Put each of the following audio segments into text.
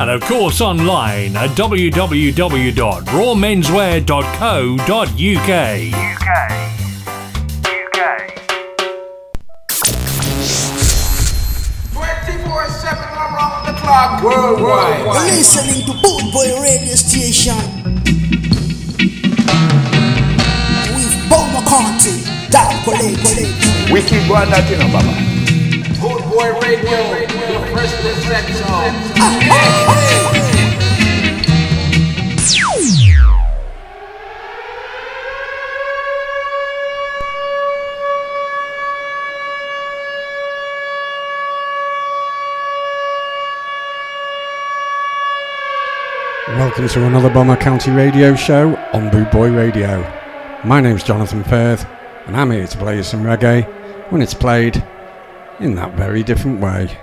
and of course online at www.rawmenswear.co.uk. UK. UK. 24-7 around the clock worldwide. You're listening to Boot Boy Radio Station. With Paul McCarthy, Dark Collective. We keep going that, you know, Baba. Boot Boy Radio, Welcome to another Bomber County Radio show on Boot Boy Radio. My name's Jonathan Firth, and I'm here to play you some reggae when it's played in that very different way.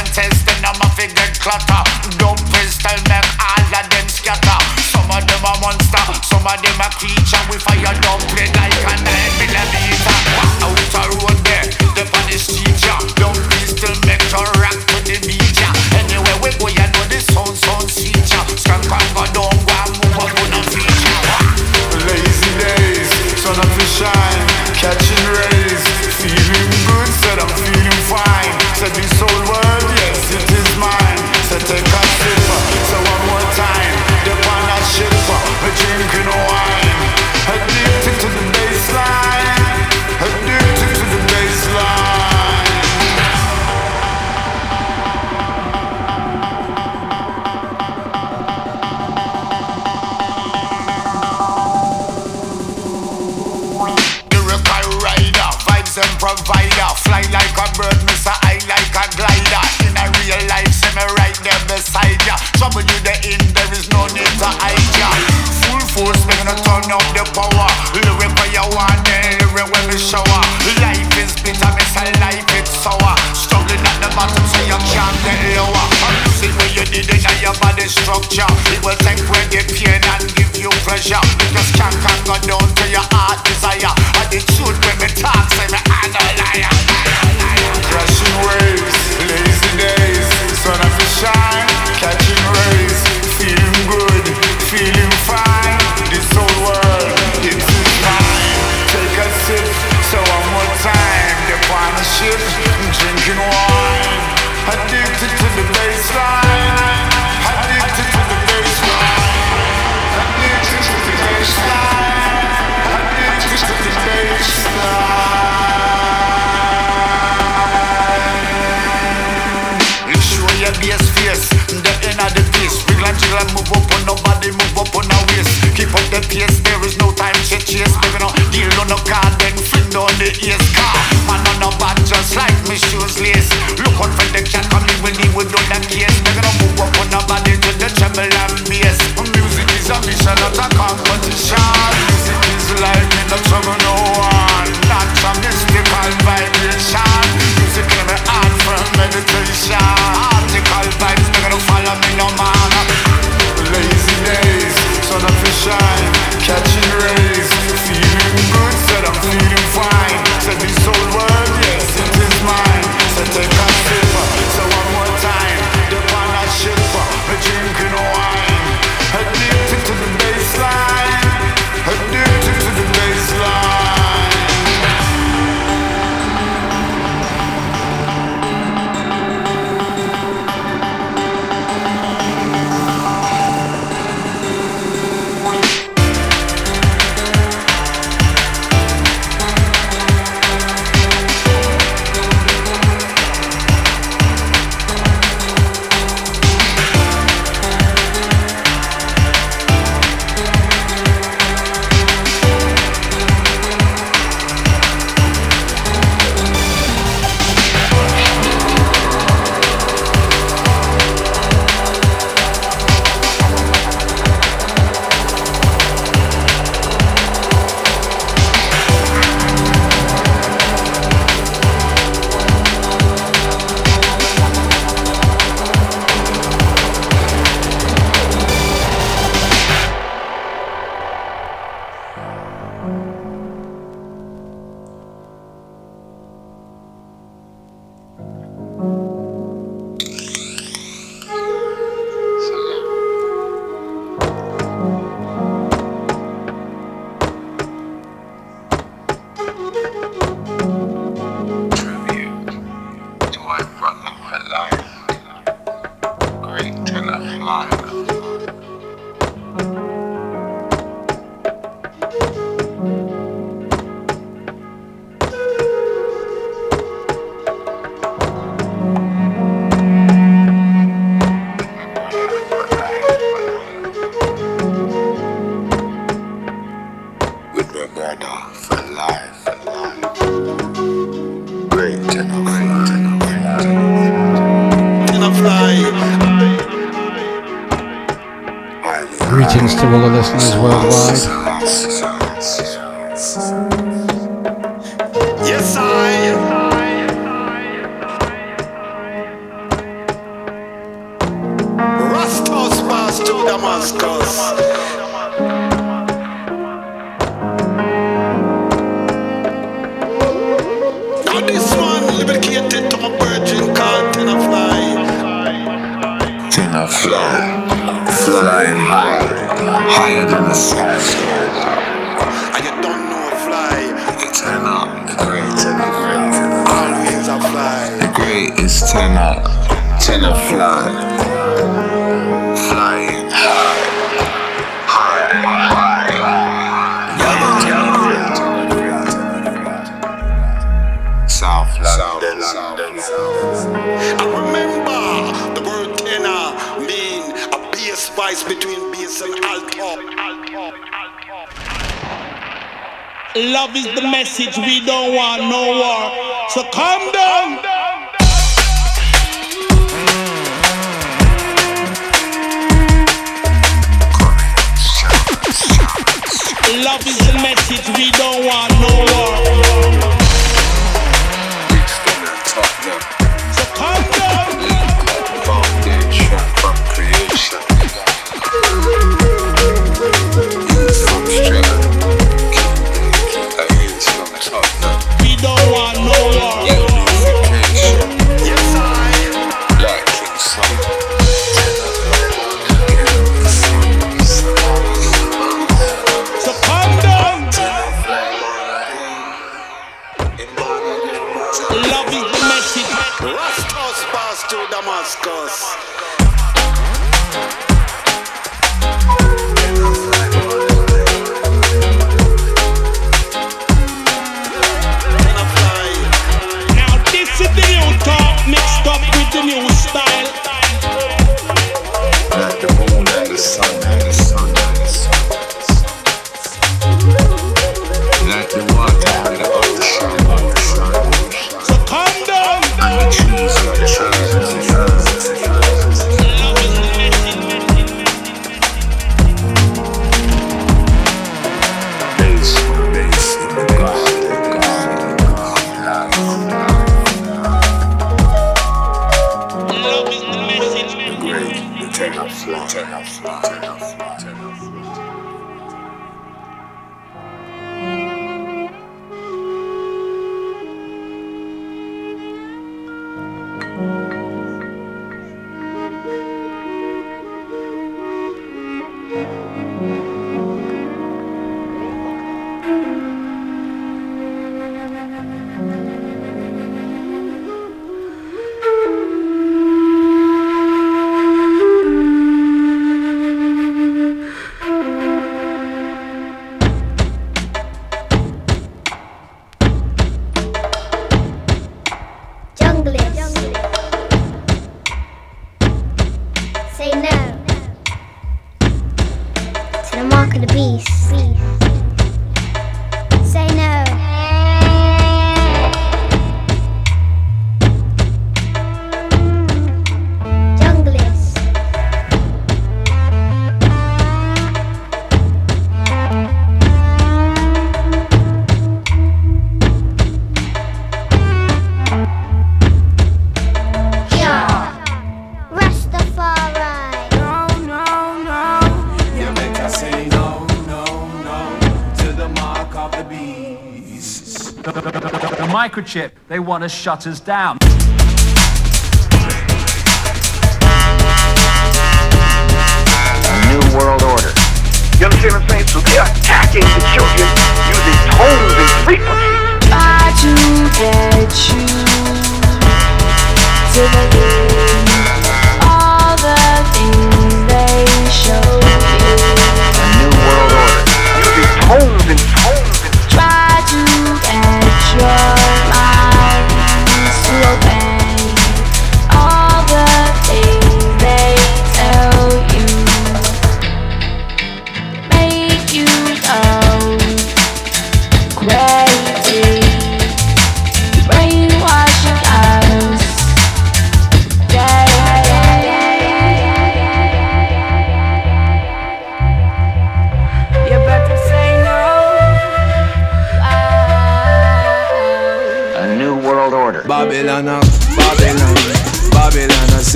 intestine, I'm a figure clutter. Dope crystal them all of them scatter. Some of them a monster, some of them a creature. We fire dumpling like an enemy. turn up fly. Turn up fly. Turn up fly. Up fly. microchip. They want to shut us down. A New World Order. You understand what I'm saying? So they're attacking the children using tones and frequencies. Try to get you to believe.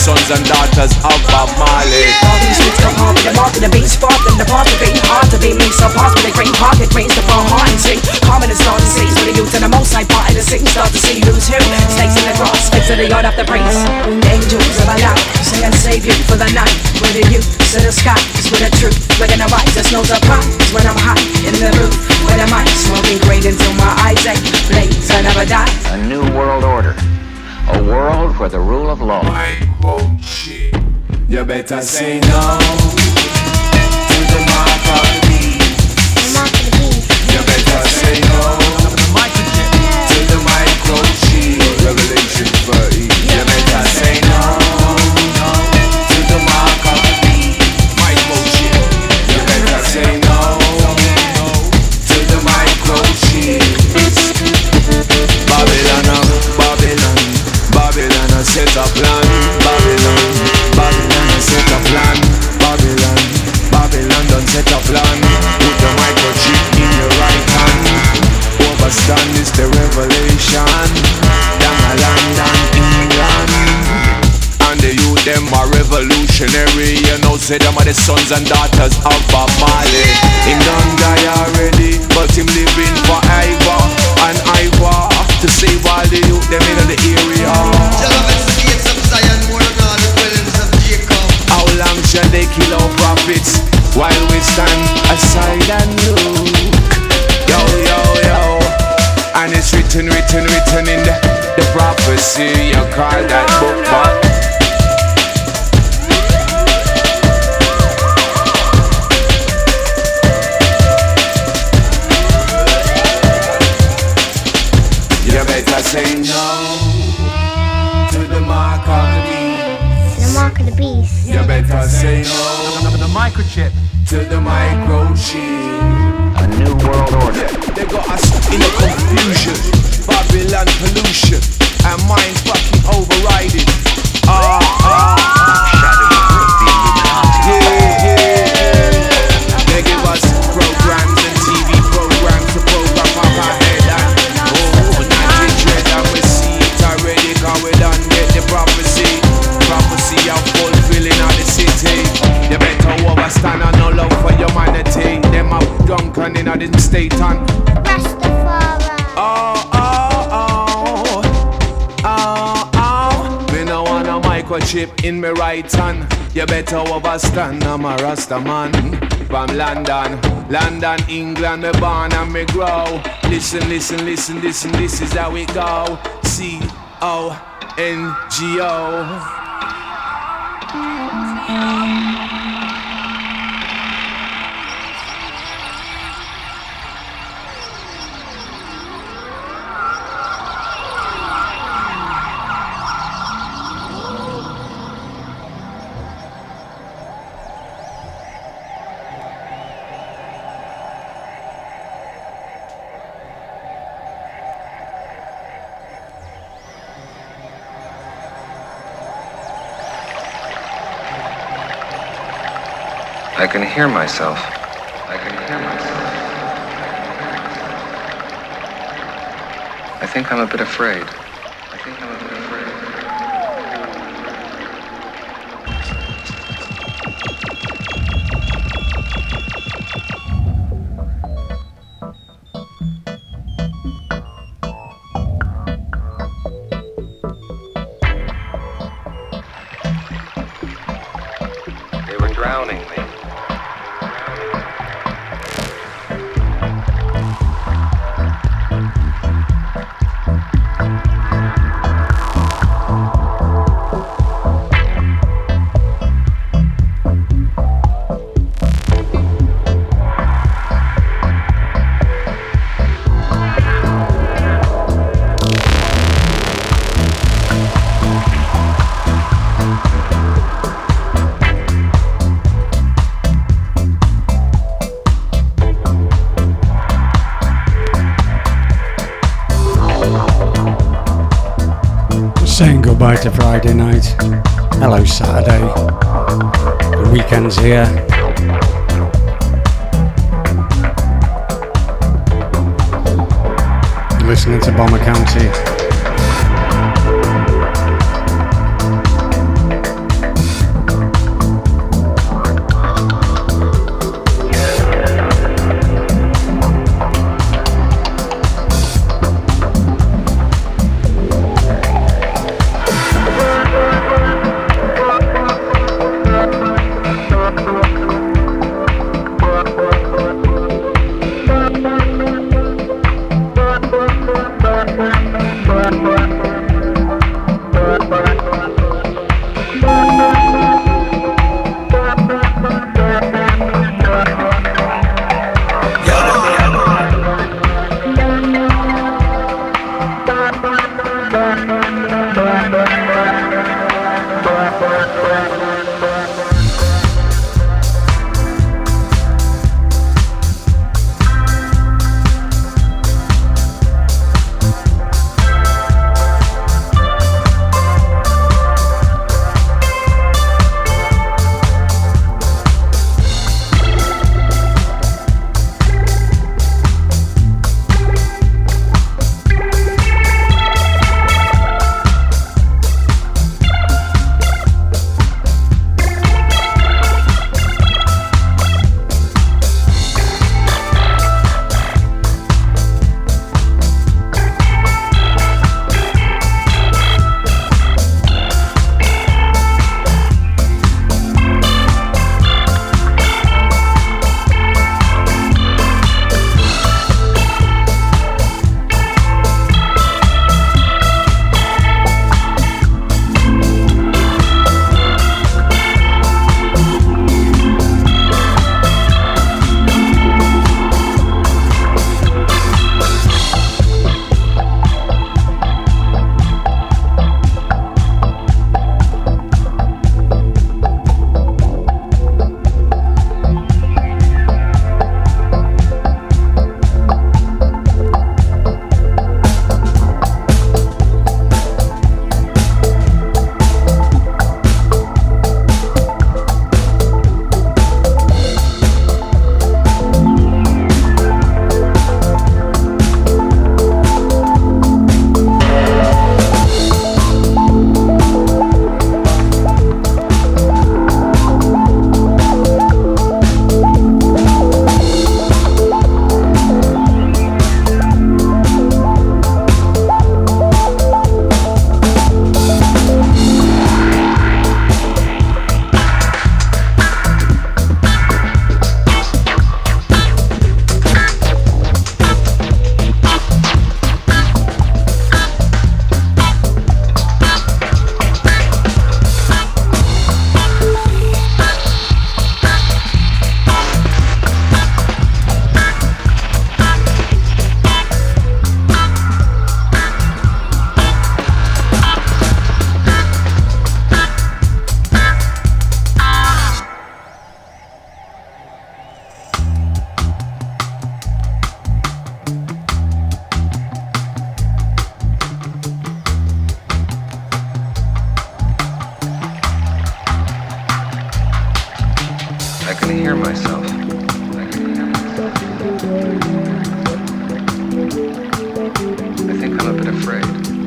Sons and daughters of Bob Marley. All these streets come home with the mark of the beast Spark them to part the beat. Hard to beat me So pause with the green pocket Brains to fall hard and sing Common and start to seize With the youth and the most I part of the scene. Start to see who's who Snakes in the grass Snakes in the yard of the priest Angels of Allah Sing and save you for the night. Where the youth to the sky Is where the truth We're gonna rise There's no surprise When I'm high in the booth Where the mic Smoking great until my eyes ache. Blaze I never die. A new world order. A world where the rule of law. You better say no to the mark of the beast. You better say no to the microchip. Revelation 30. Say them are the sons and daughters of better overstand, I'm a Rasta man from London, London, England. Me born and me grow. Listen, listen, listen, listen. This is how we go. C O N G O. hear myself. I can hear myself. I think I'm a bit afraid. Goodbye to Friday night. Hello, Saturday. The weekend's here. Listening to Bomber County. Hear myself. I think I'm a bit afraid.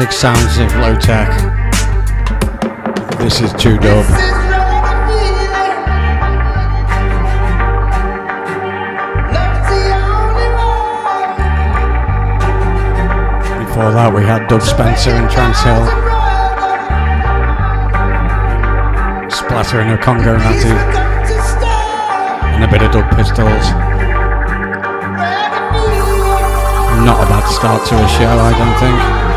Fantastic sounds of low tech. This is too dub. Before that, we had Dub Spencer and Trance Hill. splattering a Congo Natty. And a bit of Dub Pistols. Not a bad start to a show, I don't think.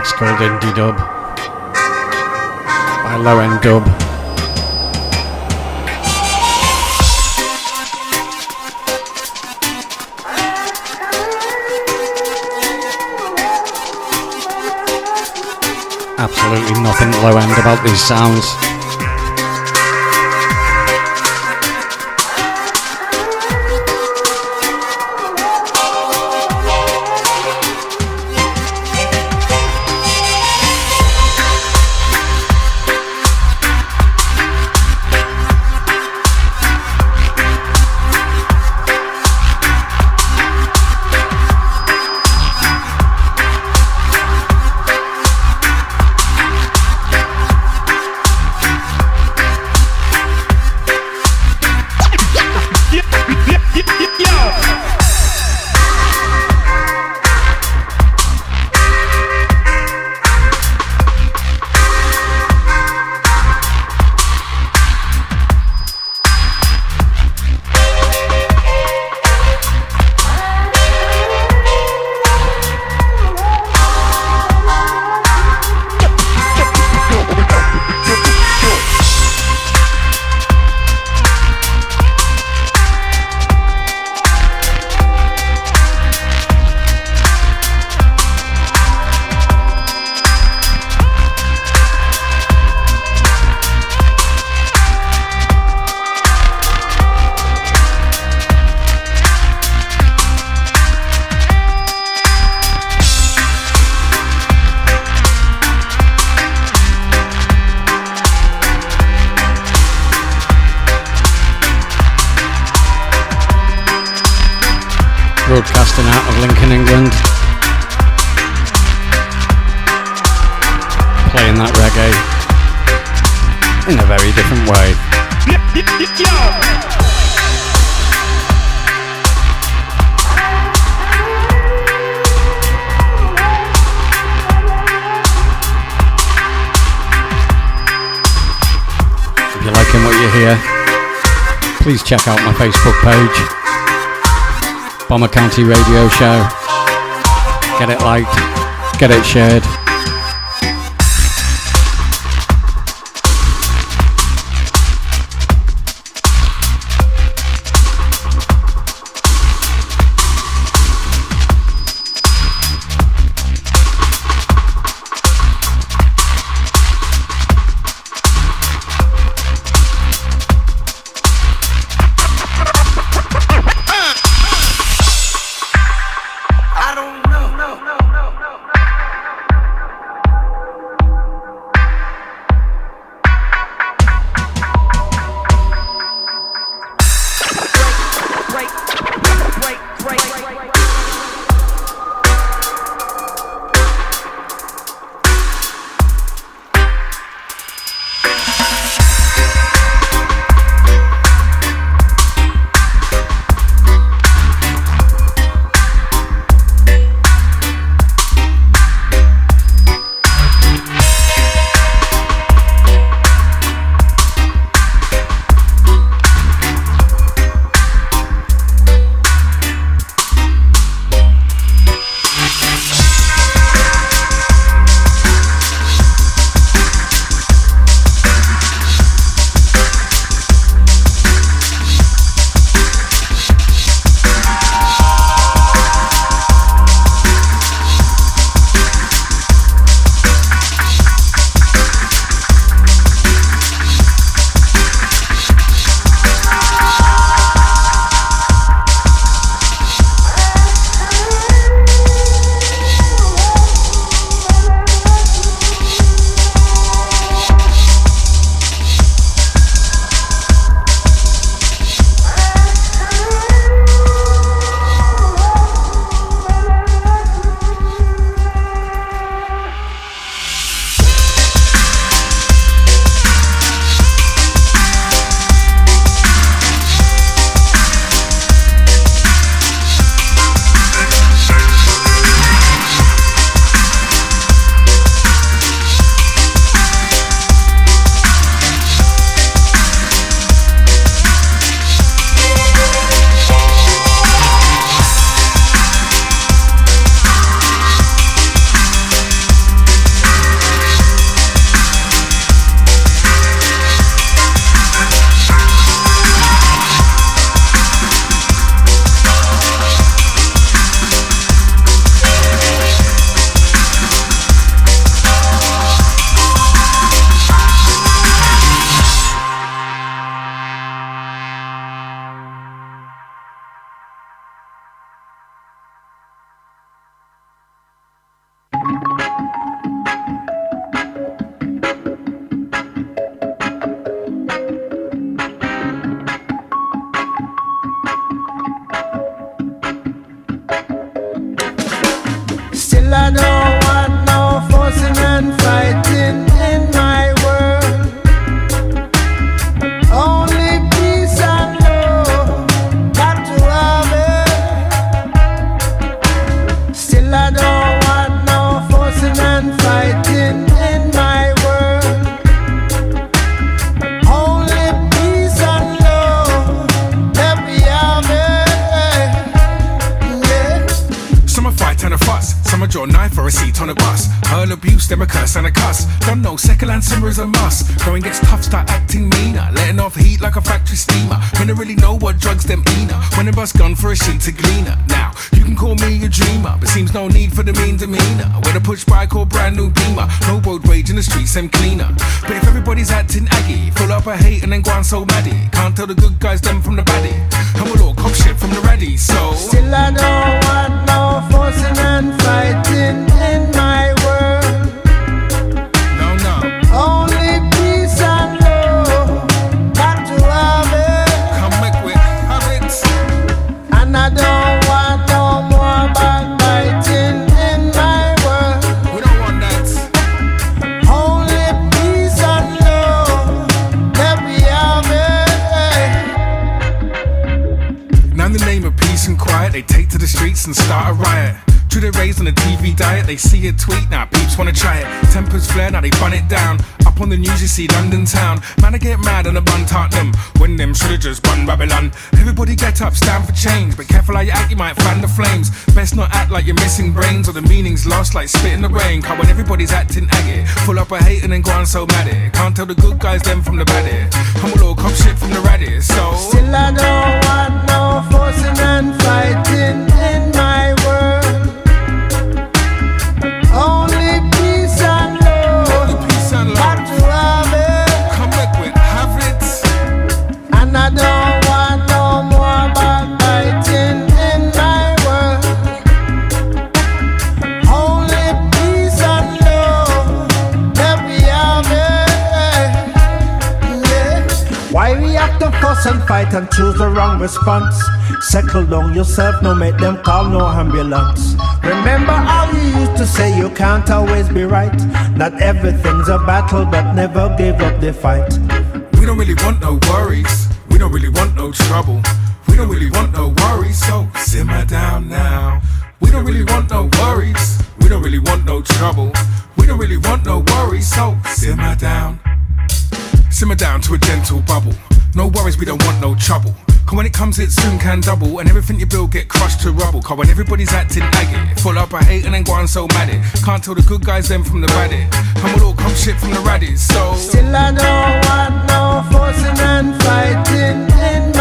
Track's called Indie Dub by Low End Dub. Absolutely nothing low end about these sounds. Check out my Facebook page. Bomber County Radio Show. Get it liked, get it shared. See London town. Man, I get mad and a bun Tottenham. When them shoulda just bun Babylon. Everybody get up, stand for change. But careful how you act, you might fan the flames. Best not act like you're missing brains or the meaning's lost like spit in the rain. Cause when everybody's acting aggy, full up of hate and then go on so mad it. Can't tell the good guys them from the bad it. I'm a little cop shit from the raddit, so. Still I don't want no forcing and fighting and and choose the wrong response? Settle down yourself, no make them call no ambulance. Remember how you used to say you can't always be right. Not everything's a battle, but never give up the fight. We don't really want no worries. We don't really want no trouble. We don't really want no worries. So simmer down now. We don't really want no worries. We don't really want no trouble. We don't really want no worries. So simmer down. Simmer down to a gentle bubble. No worries, we don't want no trouble. Cause when it comes, it soon can double. And everything you build get crushed to rubble. Cause when everybody's acting aggy, full up of hate and then go on so mad it. Can't tell the good guys them from the bad it. And we'll all come shit from the raddies. So Still I don't want no forcing and fighting in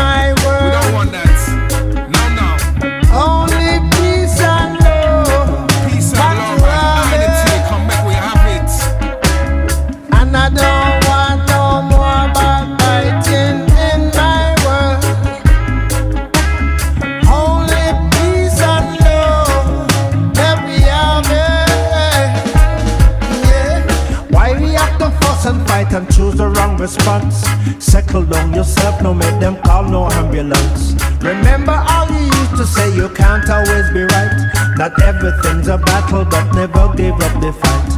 response? Settle down yourself, no make them call no ambulance. Remember how you used to say you can't always be right. Not everything's a battle, but never give up the fight.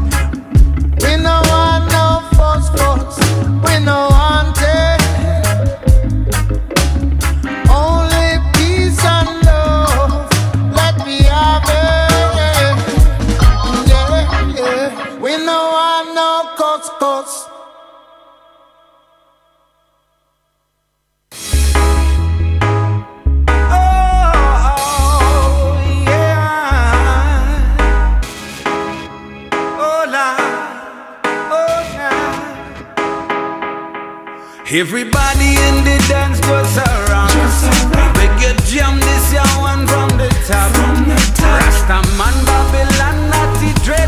We no want no fuss, fuss. We no Everybody in the dance goes around. Beg you jam this young one from the top. Rasta man, Babylon, Natty, Dread,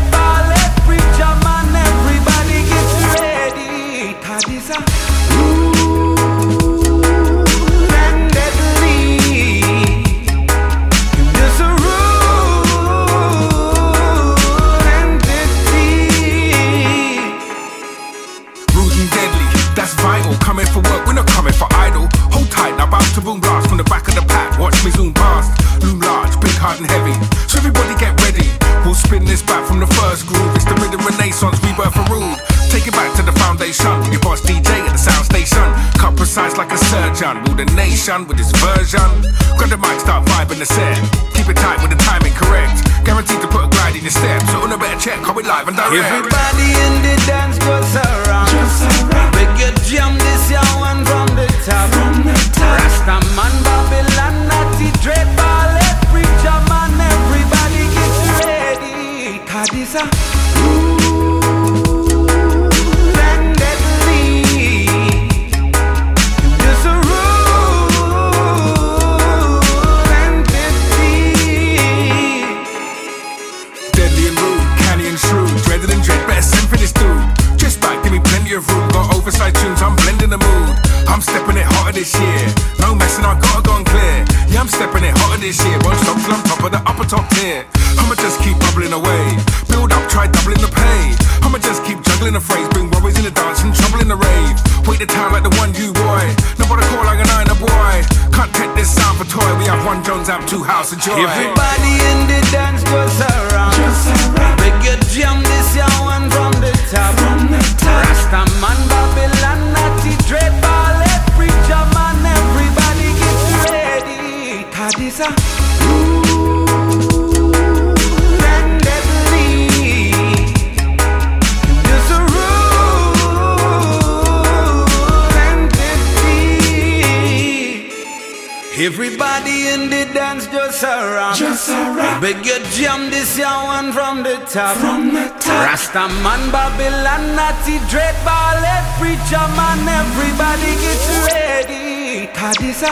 With this version. Grab the mic, start vibing the set. Keep it tight with the timing correct. Guaranteed to put a glide in your step. So on a better check, how we live and direct. Top. From the top. Rasta man, Babylon, Natty, Dread, Ballet, Preacher man, everybody get ready. Cause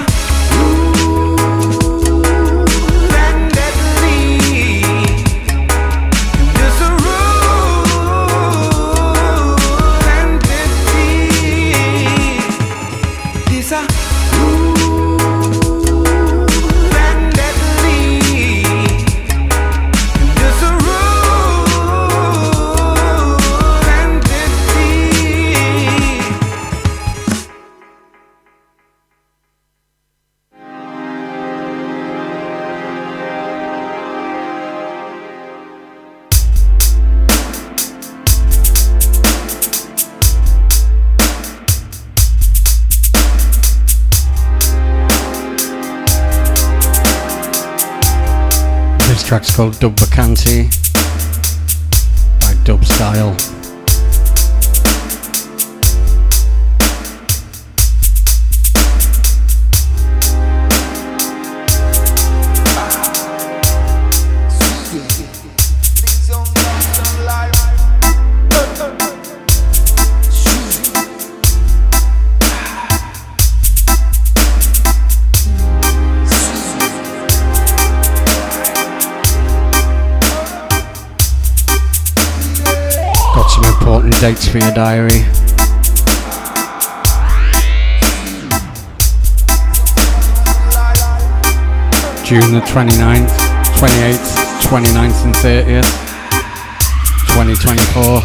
called Dub for your diary. June the 29th, 28th, 29th and 30th, 2024.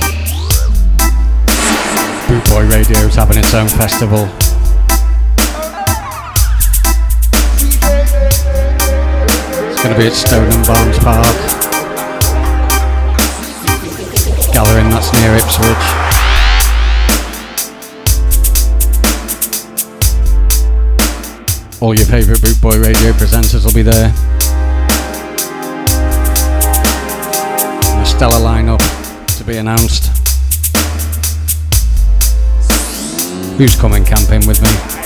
Bootboy Radio is having its own festival. It's going to be at Stonham Barns Park. Gathering that's near Ipswich. All your favourite Bootboy Radio presenters will be there. And a stellar lineup to be announced. Who's coming camping with me?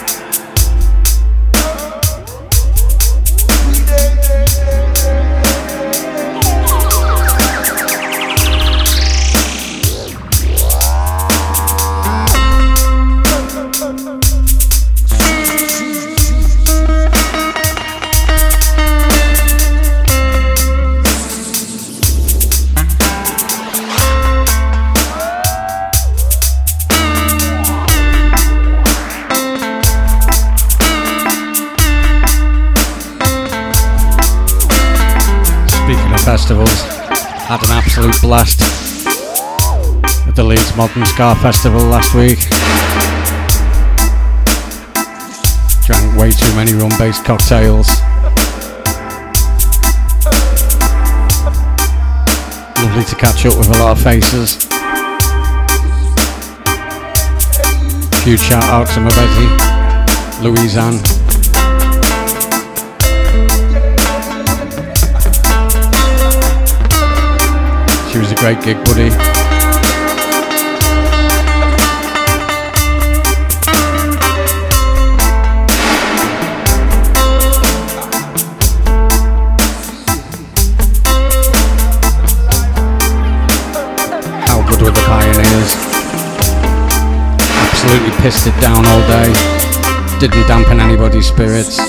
Absolute blast at the Leeds Modern Ska Festival last week. Drank way too many rum based cocktails. Lovely to catch up with a lot of faces. Huge shout out to my Betty. Louise Anne. Was a great gig buddy. How good were the pioneers? Absolutely pissed it down all day. Didn't dampen anybody's spirits.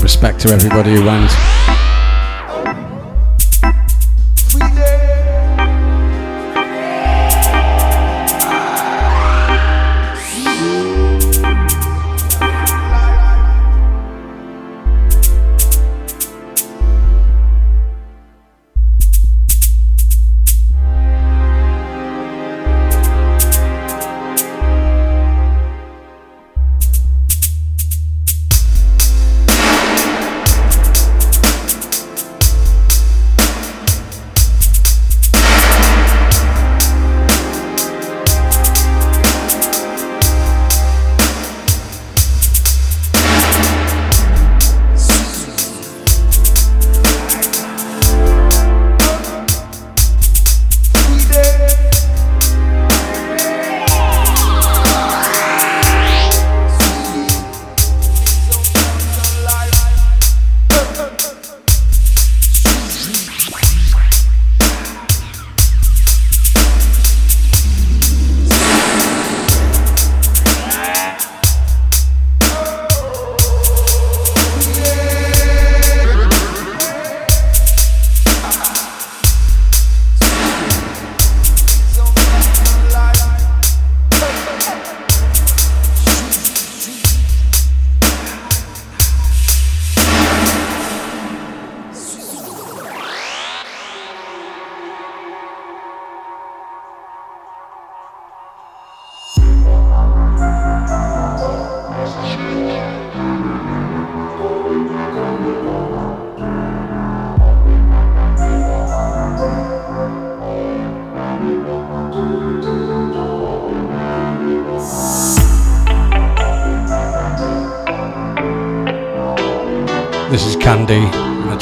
Respect to everybody who went.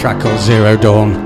Track called Zero Dawn.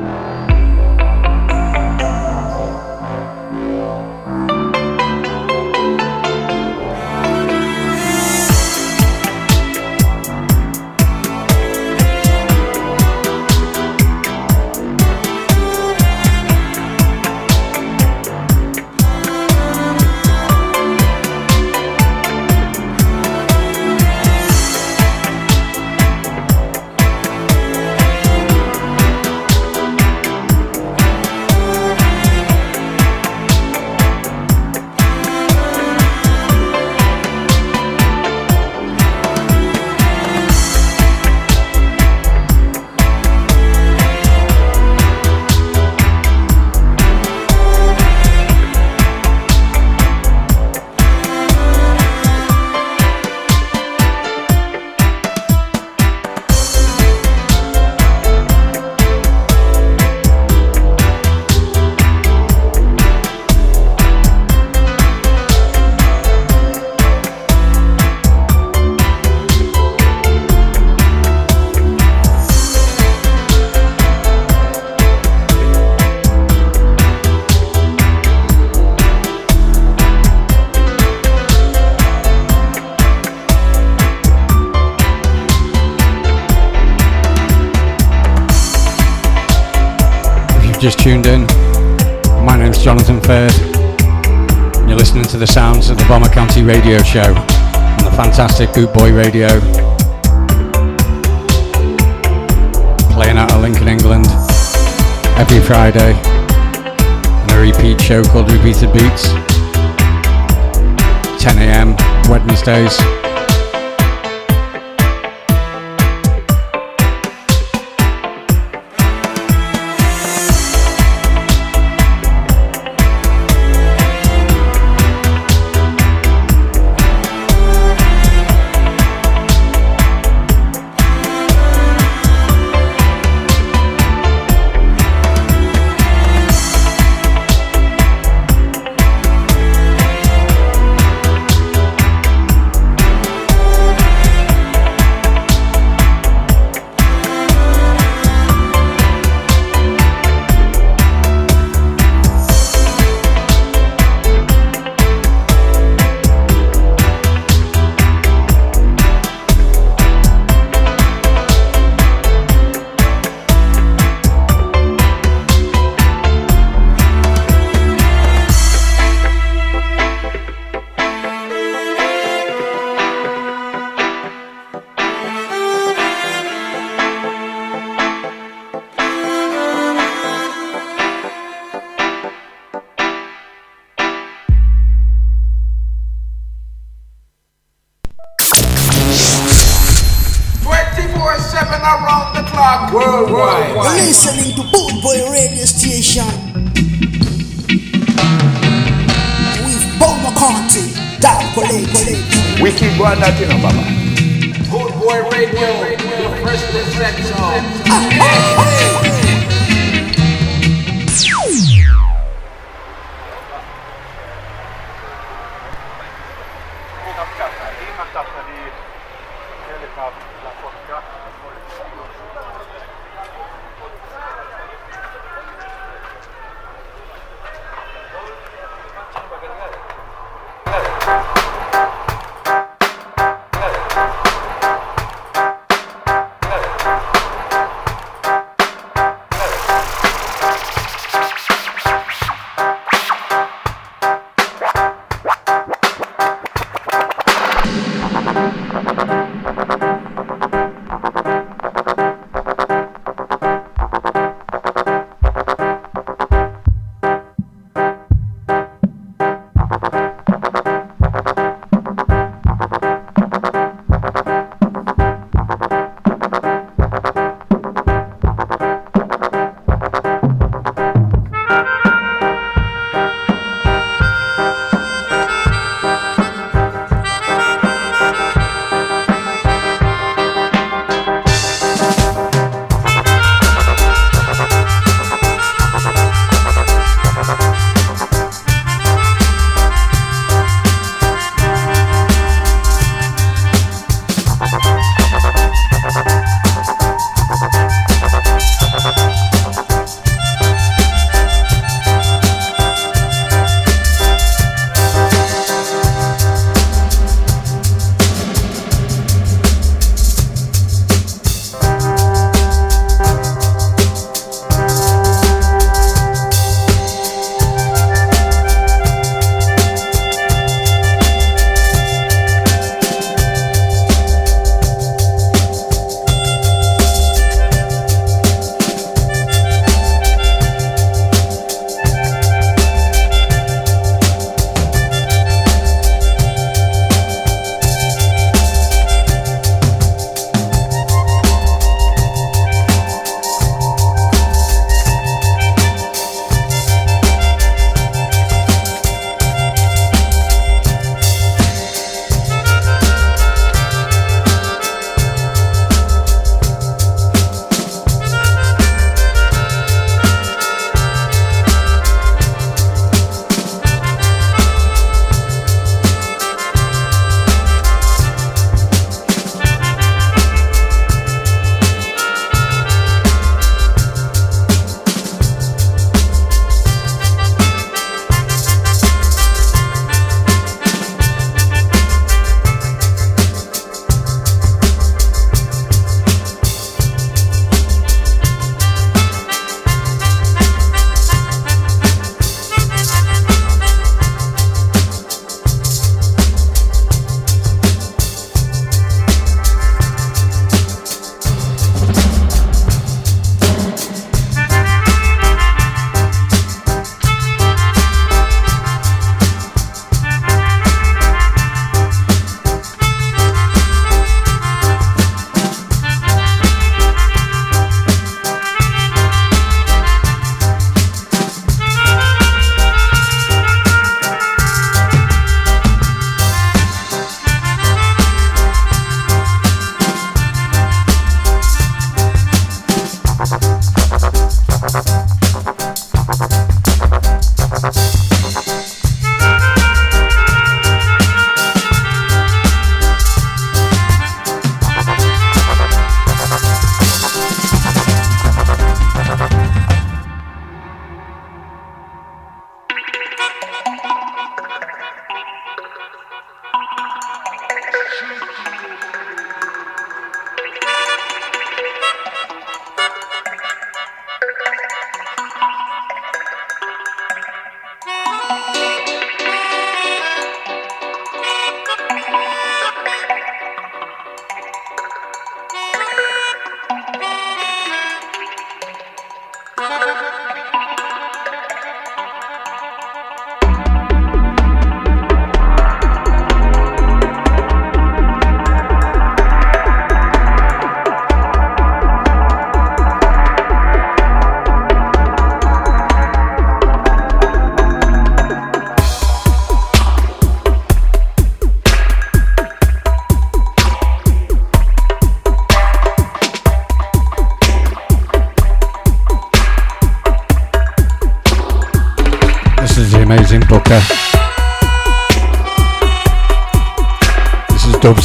Just tuned in, my name's Jonathan Firth. and You're listening to the sounds of the Bomber County Radio Show on the fantastic Boot Boy Radio. Playing out of Lincoln, England every Friday. And a repeat show called Repeated Beats. 10 a.m. Wednesdays. Radio Station. With Paul McCarthy, Dab Collective. We keep going that, you know, Baba. Boot Boy radio, the first and sex amazing ah, ah.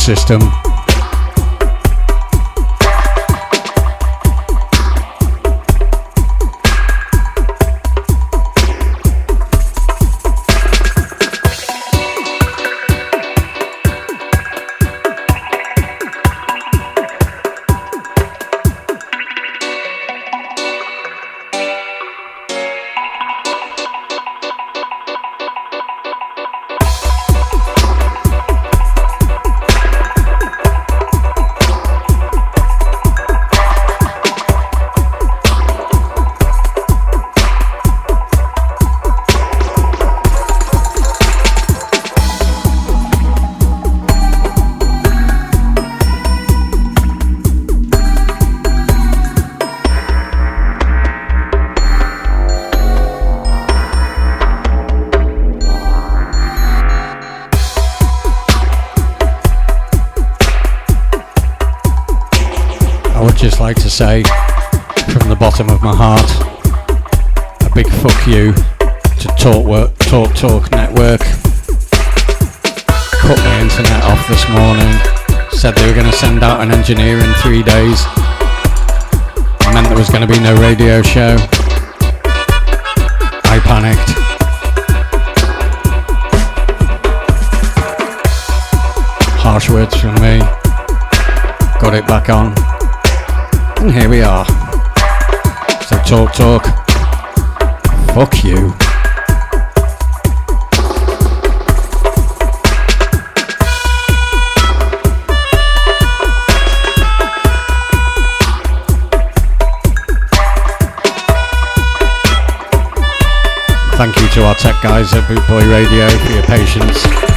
System. Say, from the bottom of my heart, a big fuck you to Talk Work, Talk Talk Network. Cut my internet off this morning. Said they were going to send out an engineer in three days. It meant there was going to be no radio show. I panicked. Harsh words from me. Got it back on. And here we are. So talk, talk. Fuck you. Thank you to our tech guys at Bootboy Radio for your patience.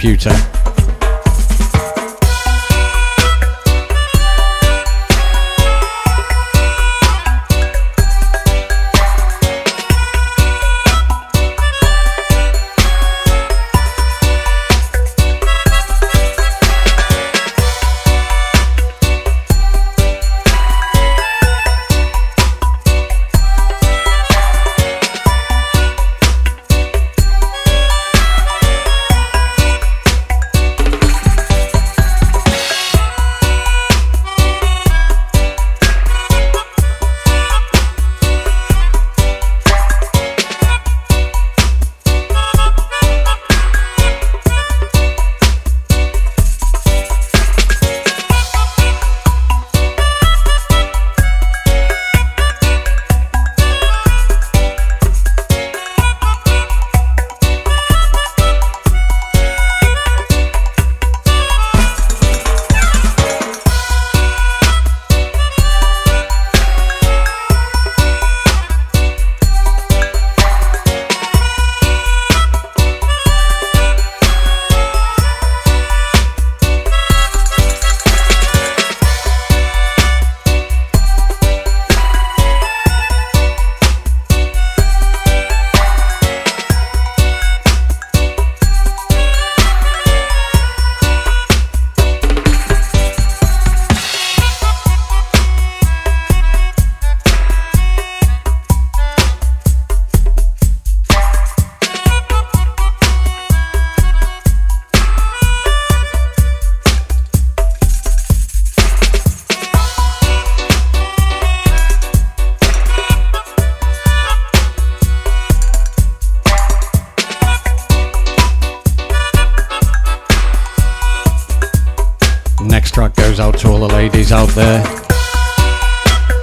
Computer. DJs out there.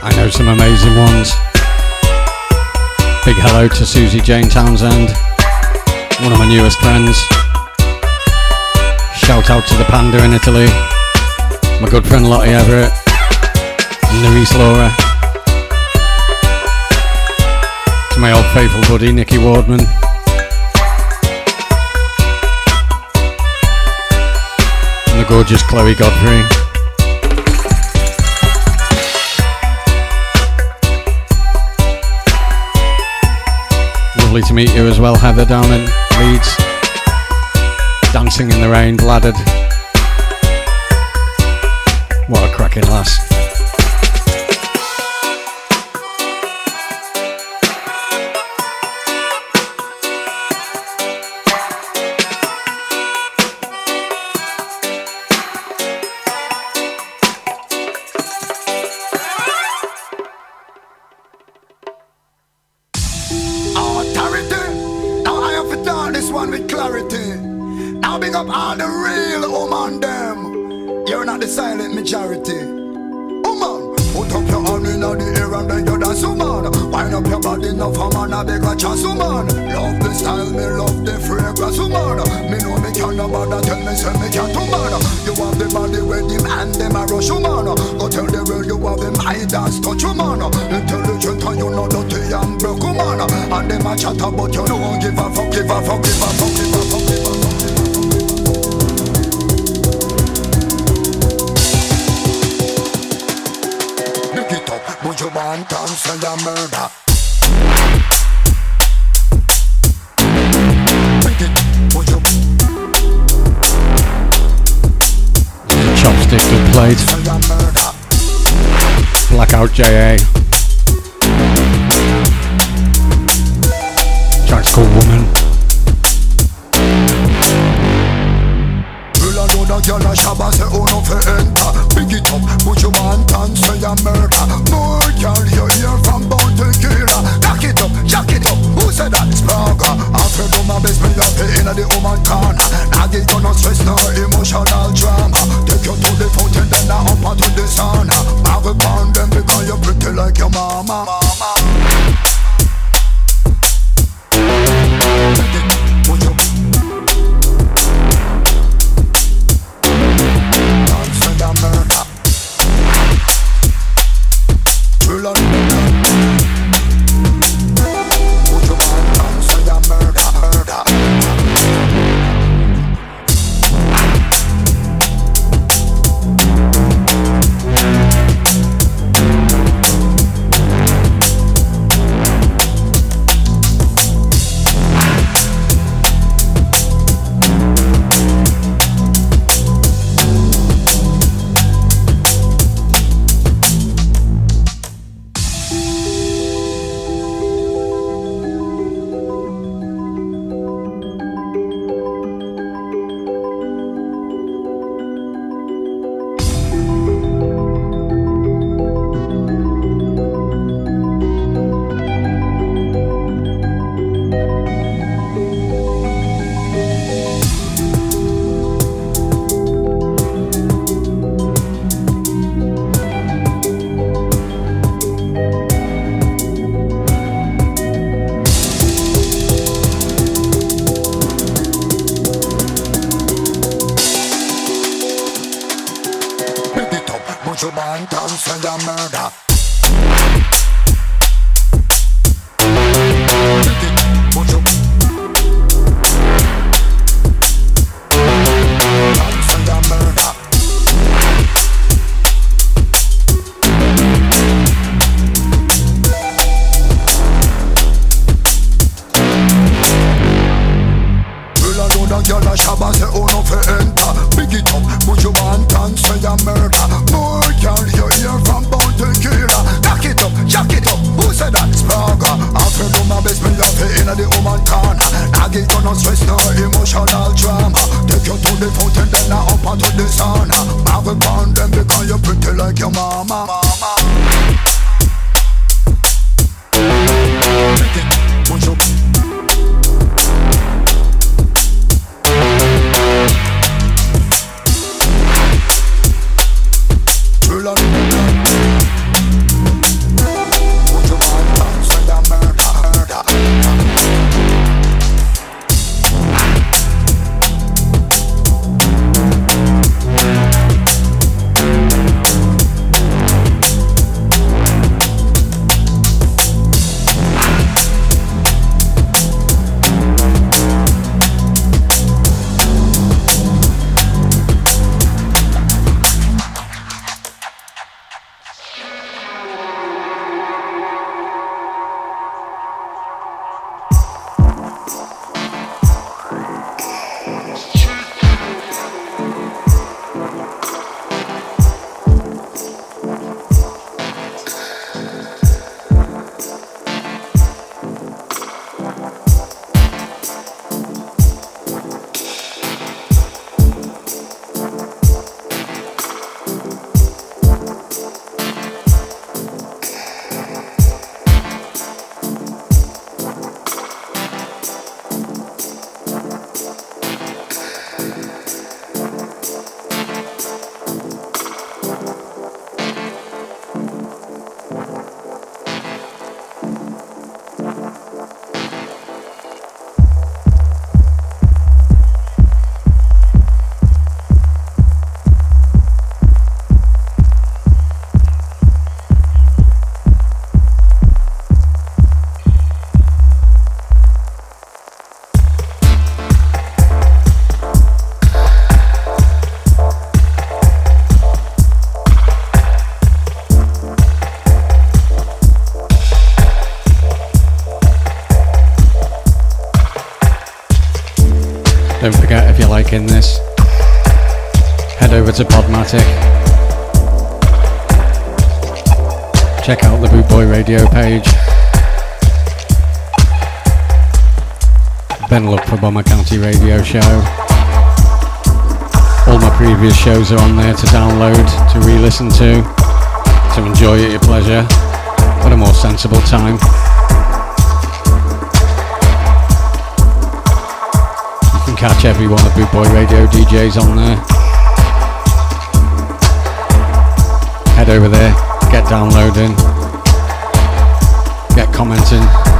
I know some amazing ones. Big hello to Susie Jane Townsend, one of my newest friends. Shout out to the Panda in Italy, my good friend Lottie Everett, and Nerys Laura. To my old faithful buddy Nikki Wardman. And the gorgeous Chloe Godfrey. Lovely to meet you as well, Heather, down in Leeds. Dancing in the rain, bladdered. What a cracking lass. murder. Take your Corner, Now get no stress, no emotional drama. Take you to the fountain, then I up to the sun Marvel upon them because you're pretty like your mama, mama. Pretty, push up liking this, head over to Podomatic. Check out the Boot Boy Radio page. Then look for Bomber County Radio Show. All my previous shows are on there to download, to re-listen to, to enjoy at your pleasure at a more sensible time. Catch every one of Boot Boy Radio DJs on there. Head over there, get downloading, get commenting.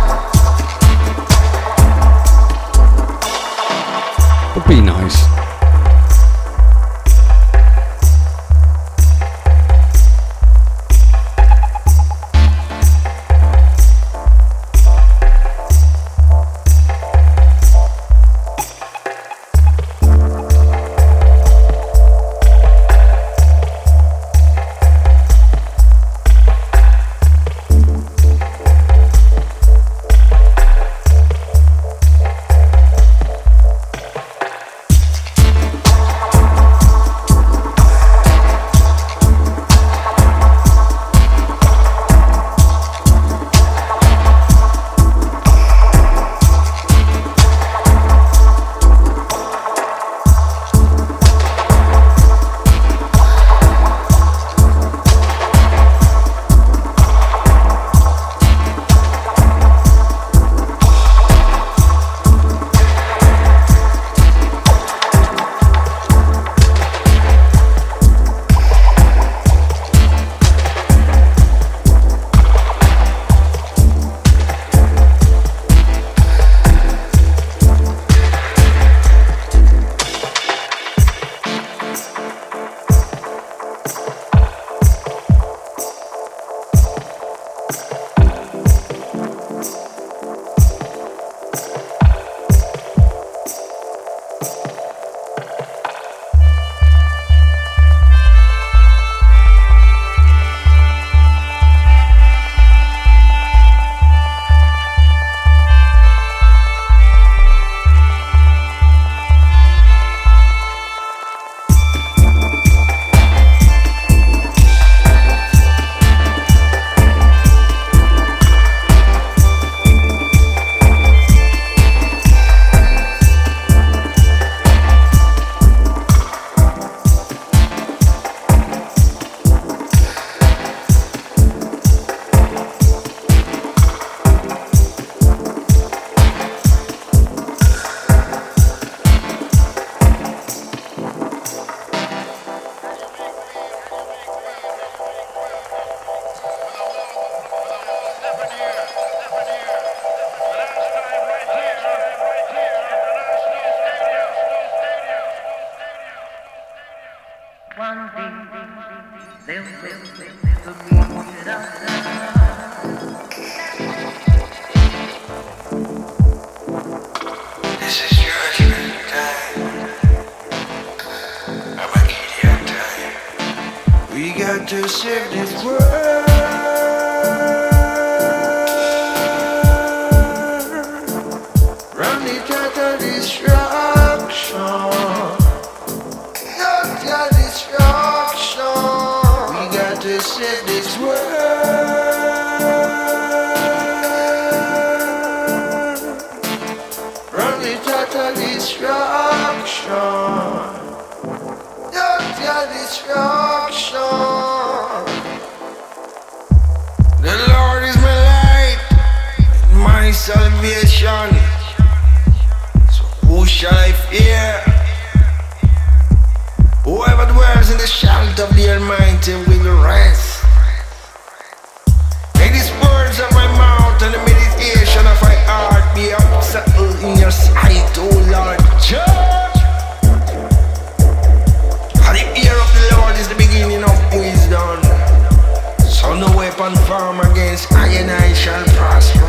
I and I shall prosper.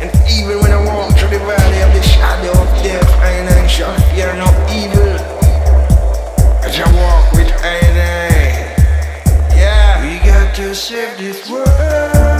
And even when I walk through the valley of the shadow of death, fear no evil. I walk with. Yeah. We got to save this world.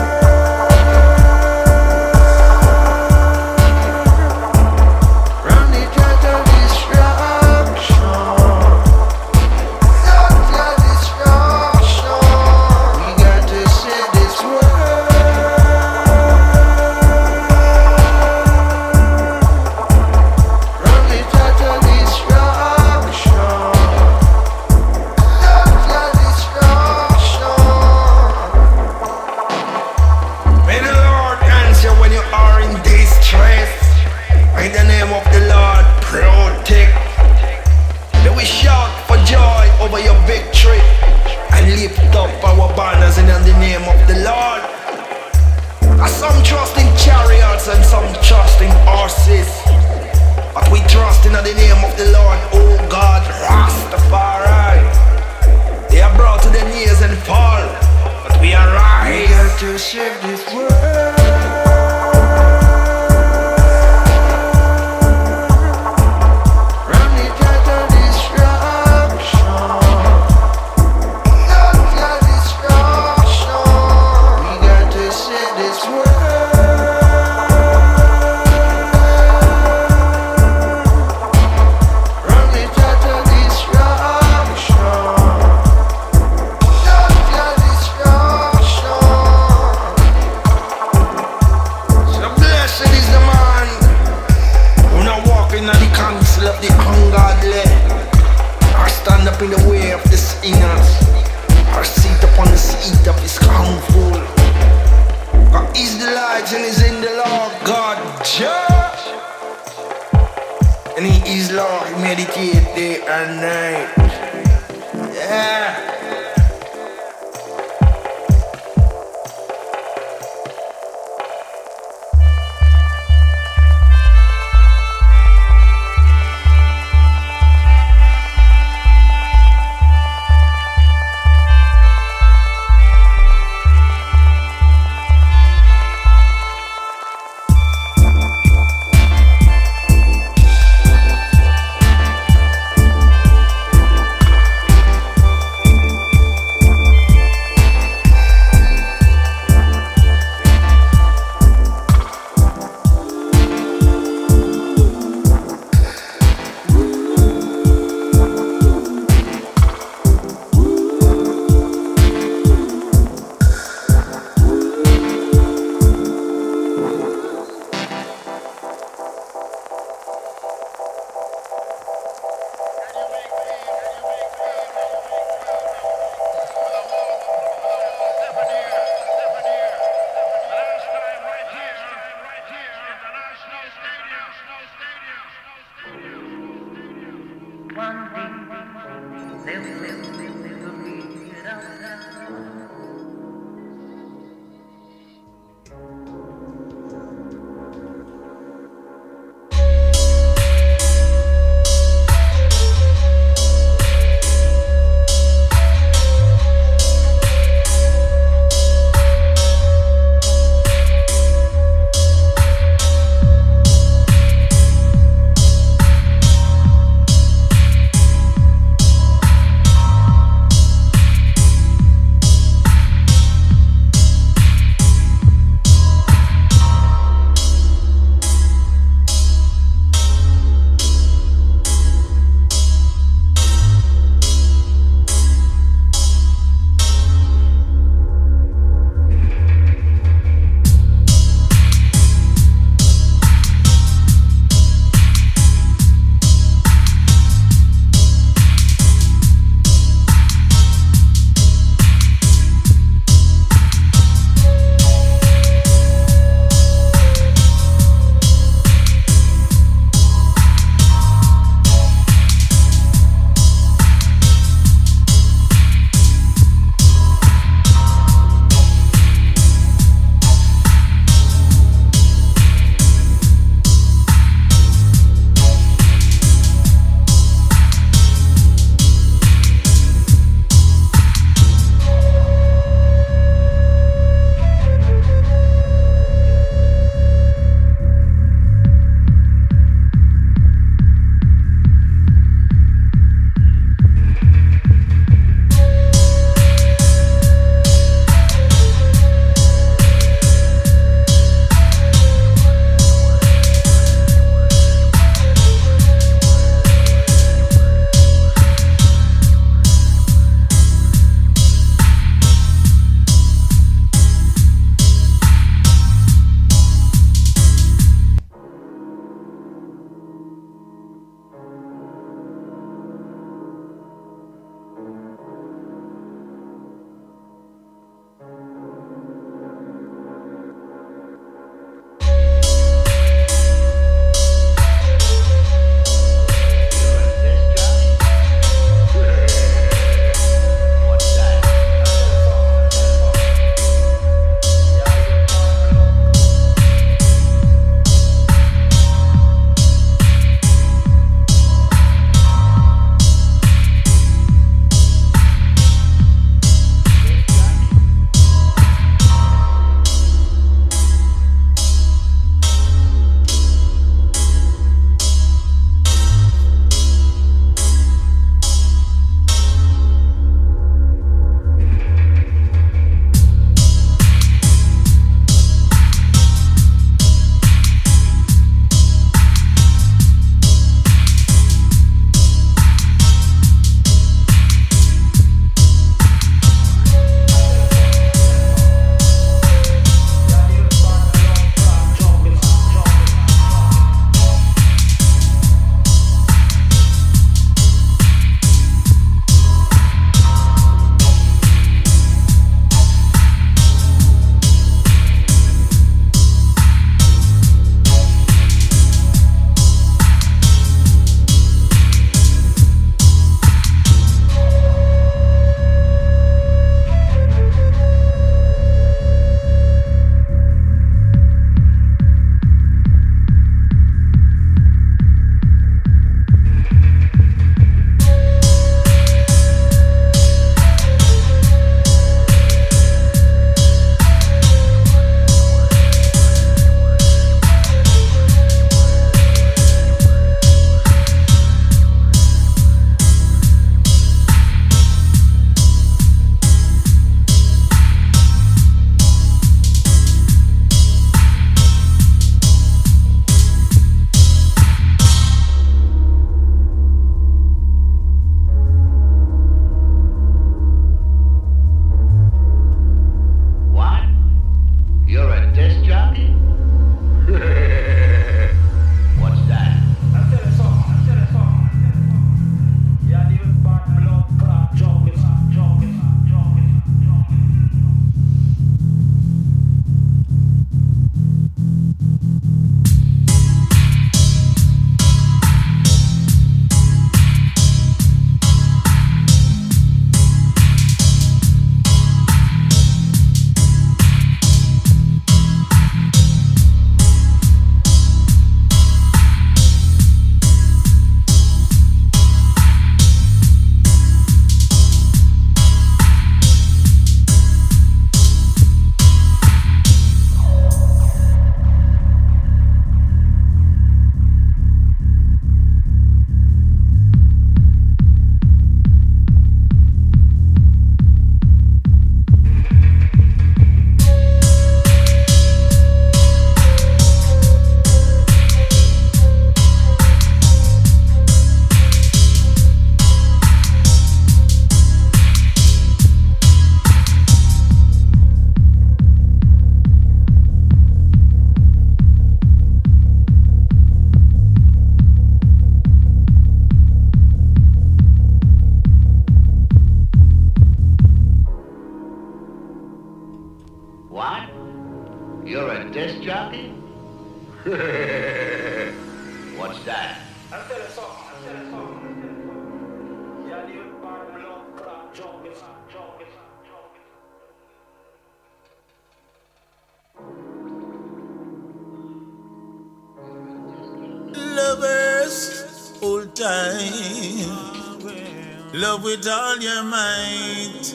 with all your might.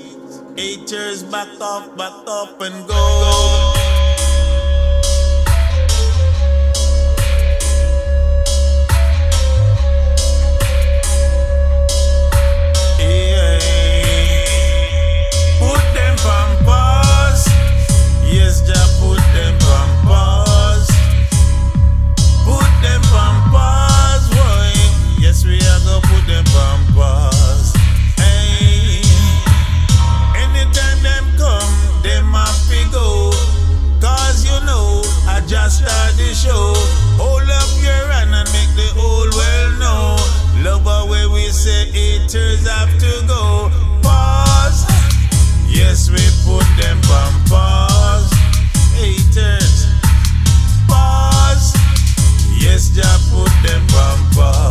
haters back off, back off and go. Yes, Jeff. show. Hold up your hand and make the whole world know. Love away we say haters have to go. Pause. Yes, we put them on pause. Haters. Pause. Yes, Jah put them on pause.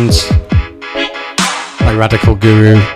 Commandments by Radical Guru.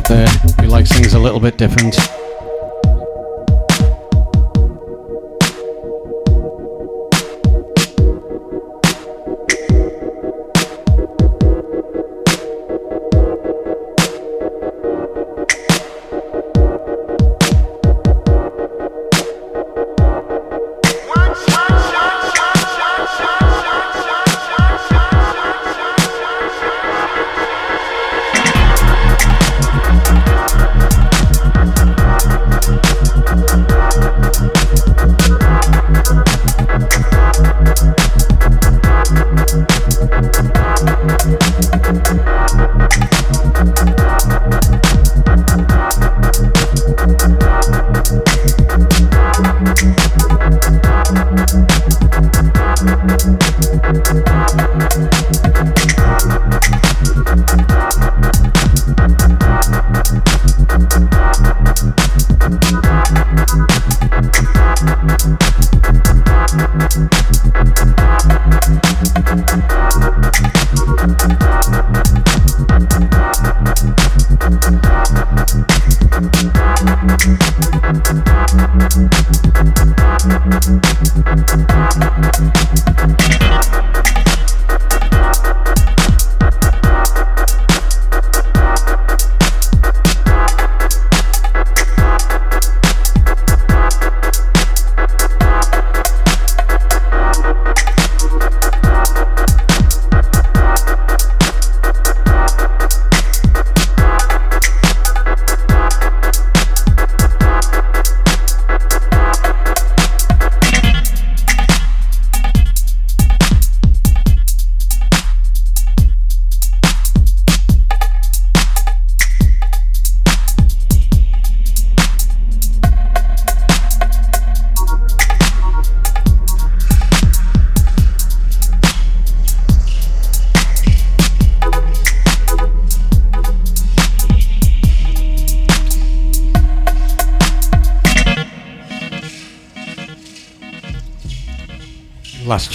out there who likes things a little bit different.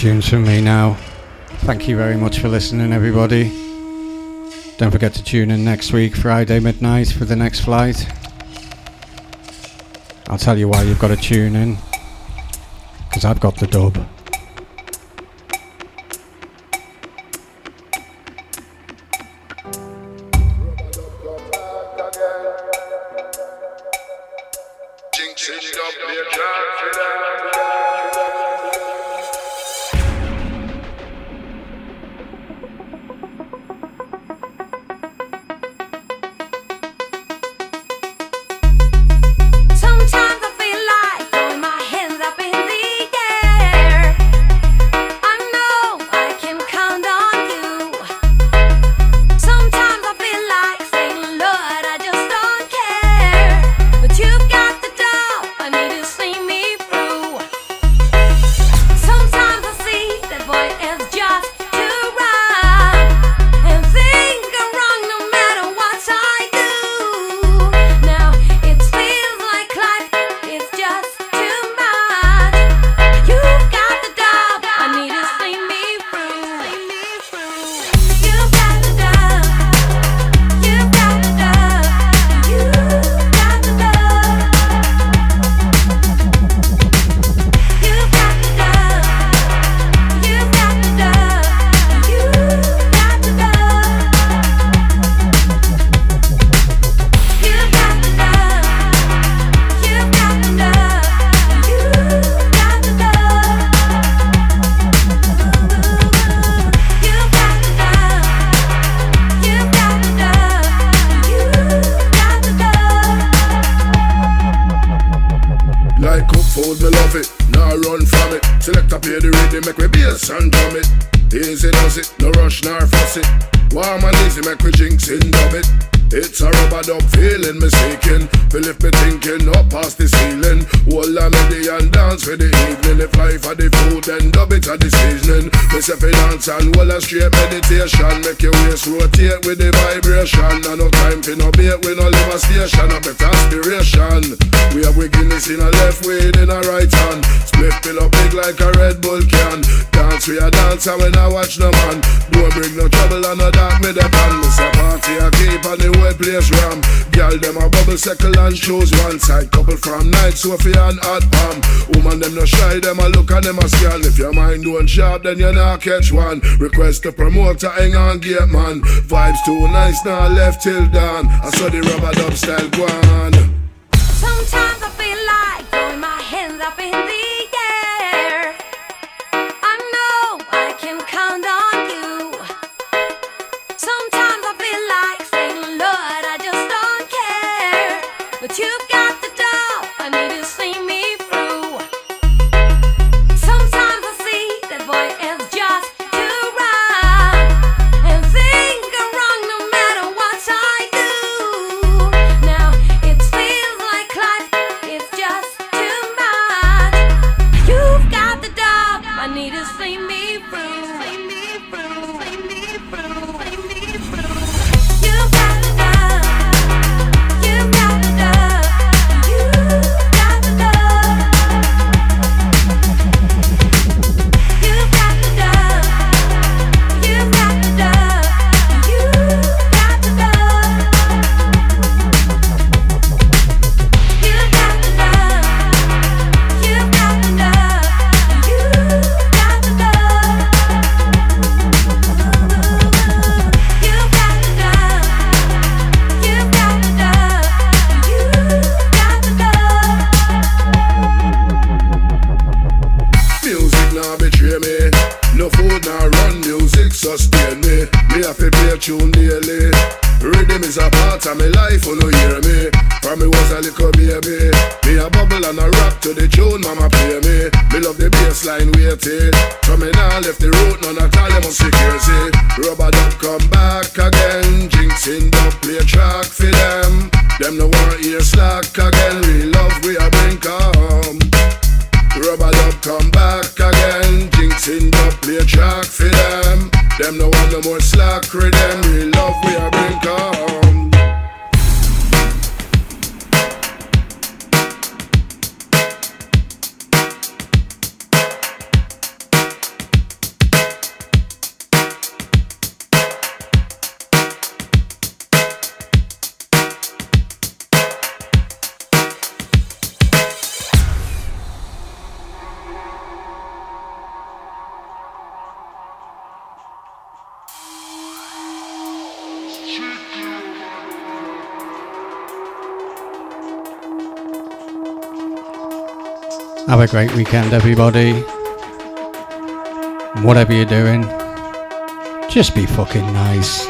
tunes from me now. Thank you very much for listening, everybody. Don't forget to tune in next week, Friday midnight, for the next flight. I'll tell you why you've got to tune in, because I've got the dub. with the vibration. no no time for no bait, we no live a station. A better aspiration. We have we in a left, we in a right hand. Split pill up big like a Red Bull can. Dance, we a dancer when I watch no man. Bicycle and shoes one side. Couple from night Sophie and hot palm Woman them no shy Them a look and them a scan. If your mind don't sharp Then you not catch one. Request the promoter Hang on gate man. Vibes too nice Now left till dawn. I saw the rubber dub style gone Have a great weekend, everybody. Whatever you're doing, just be fucking nice.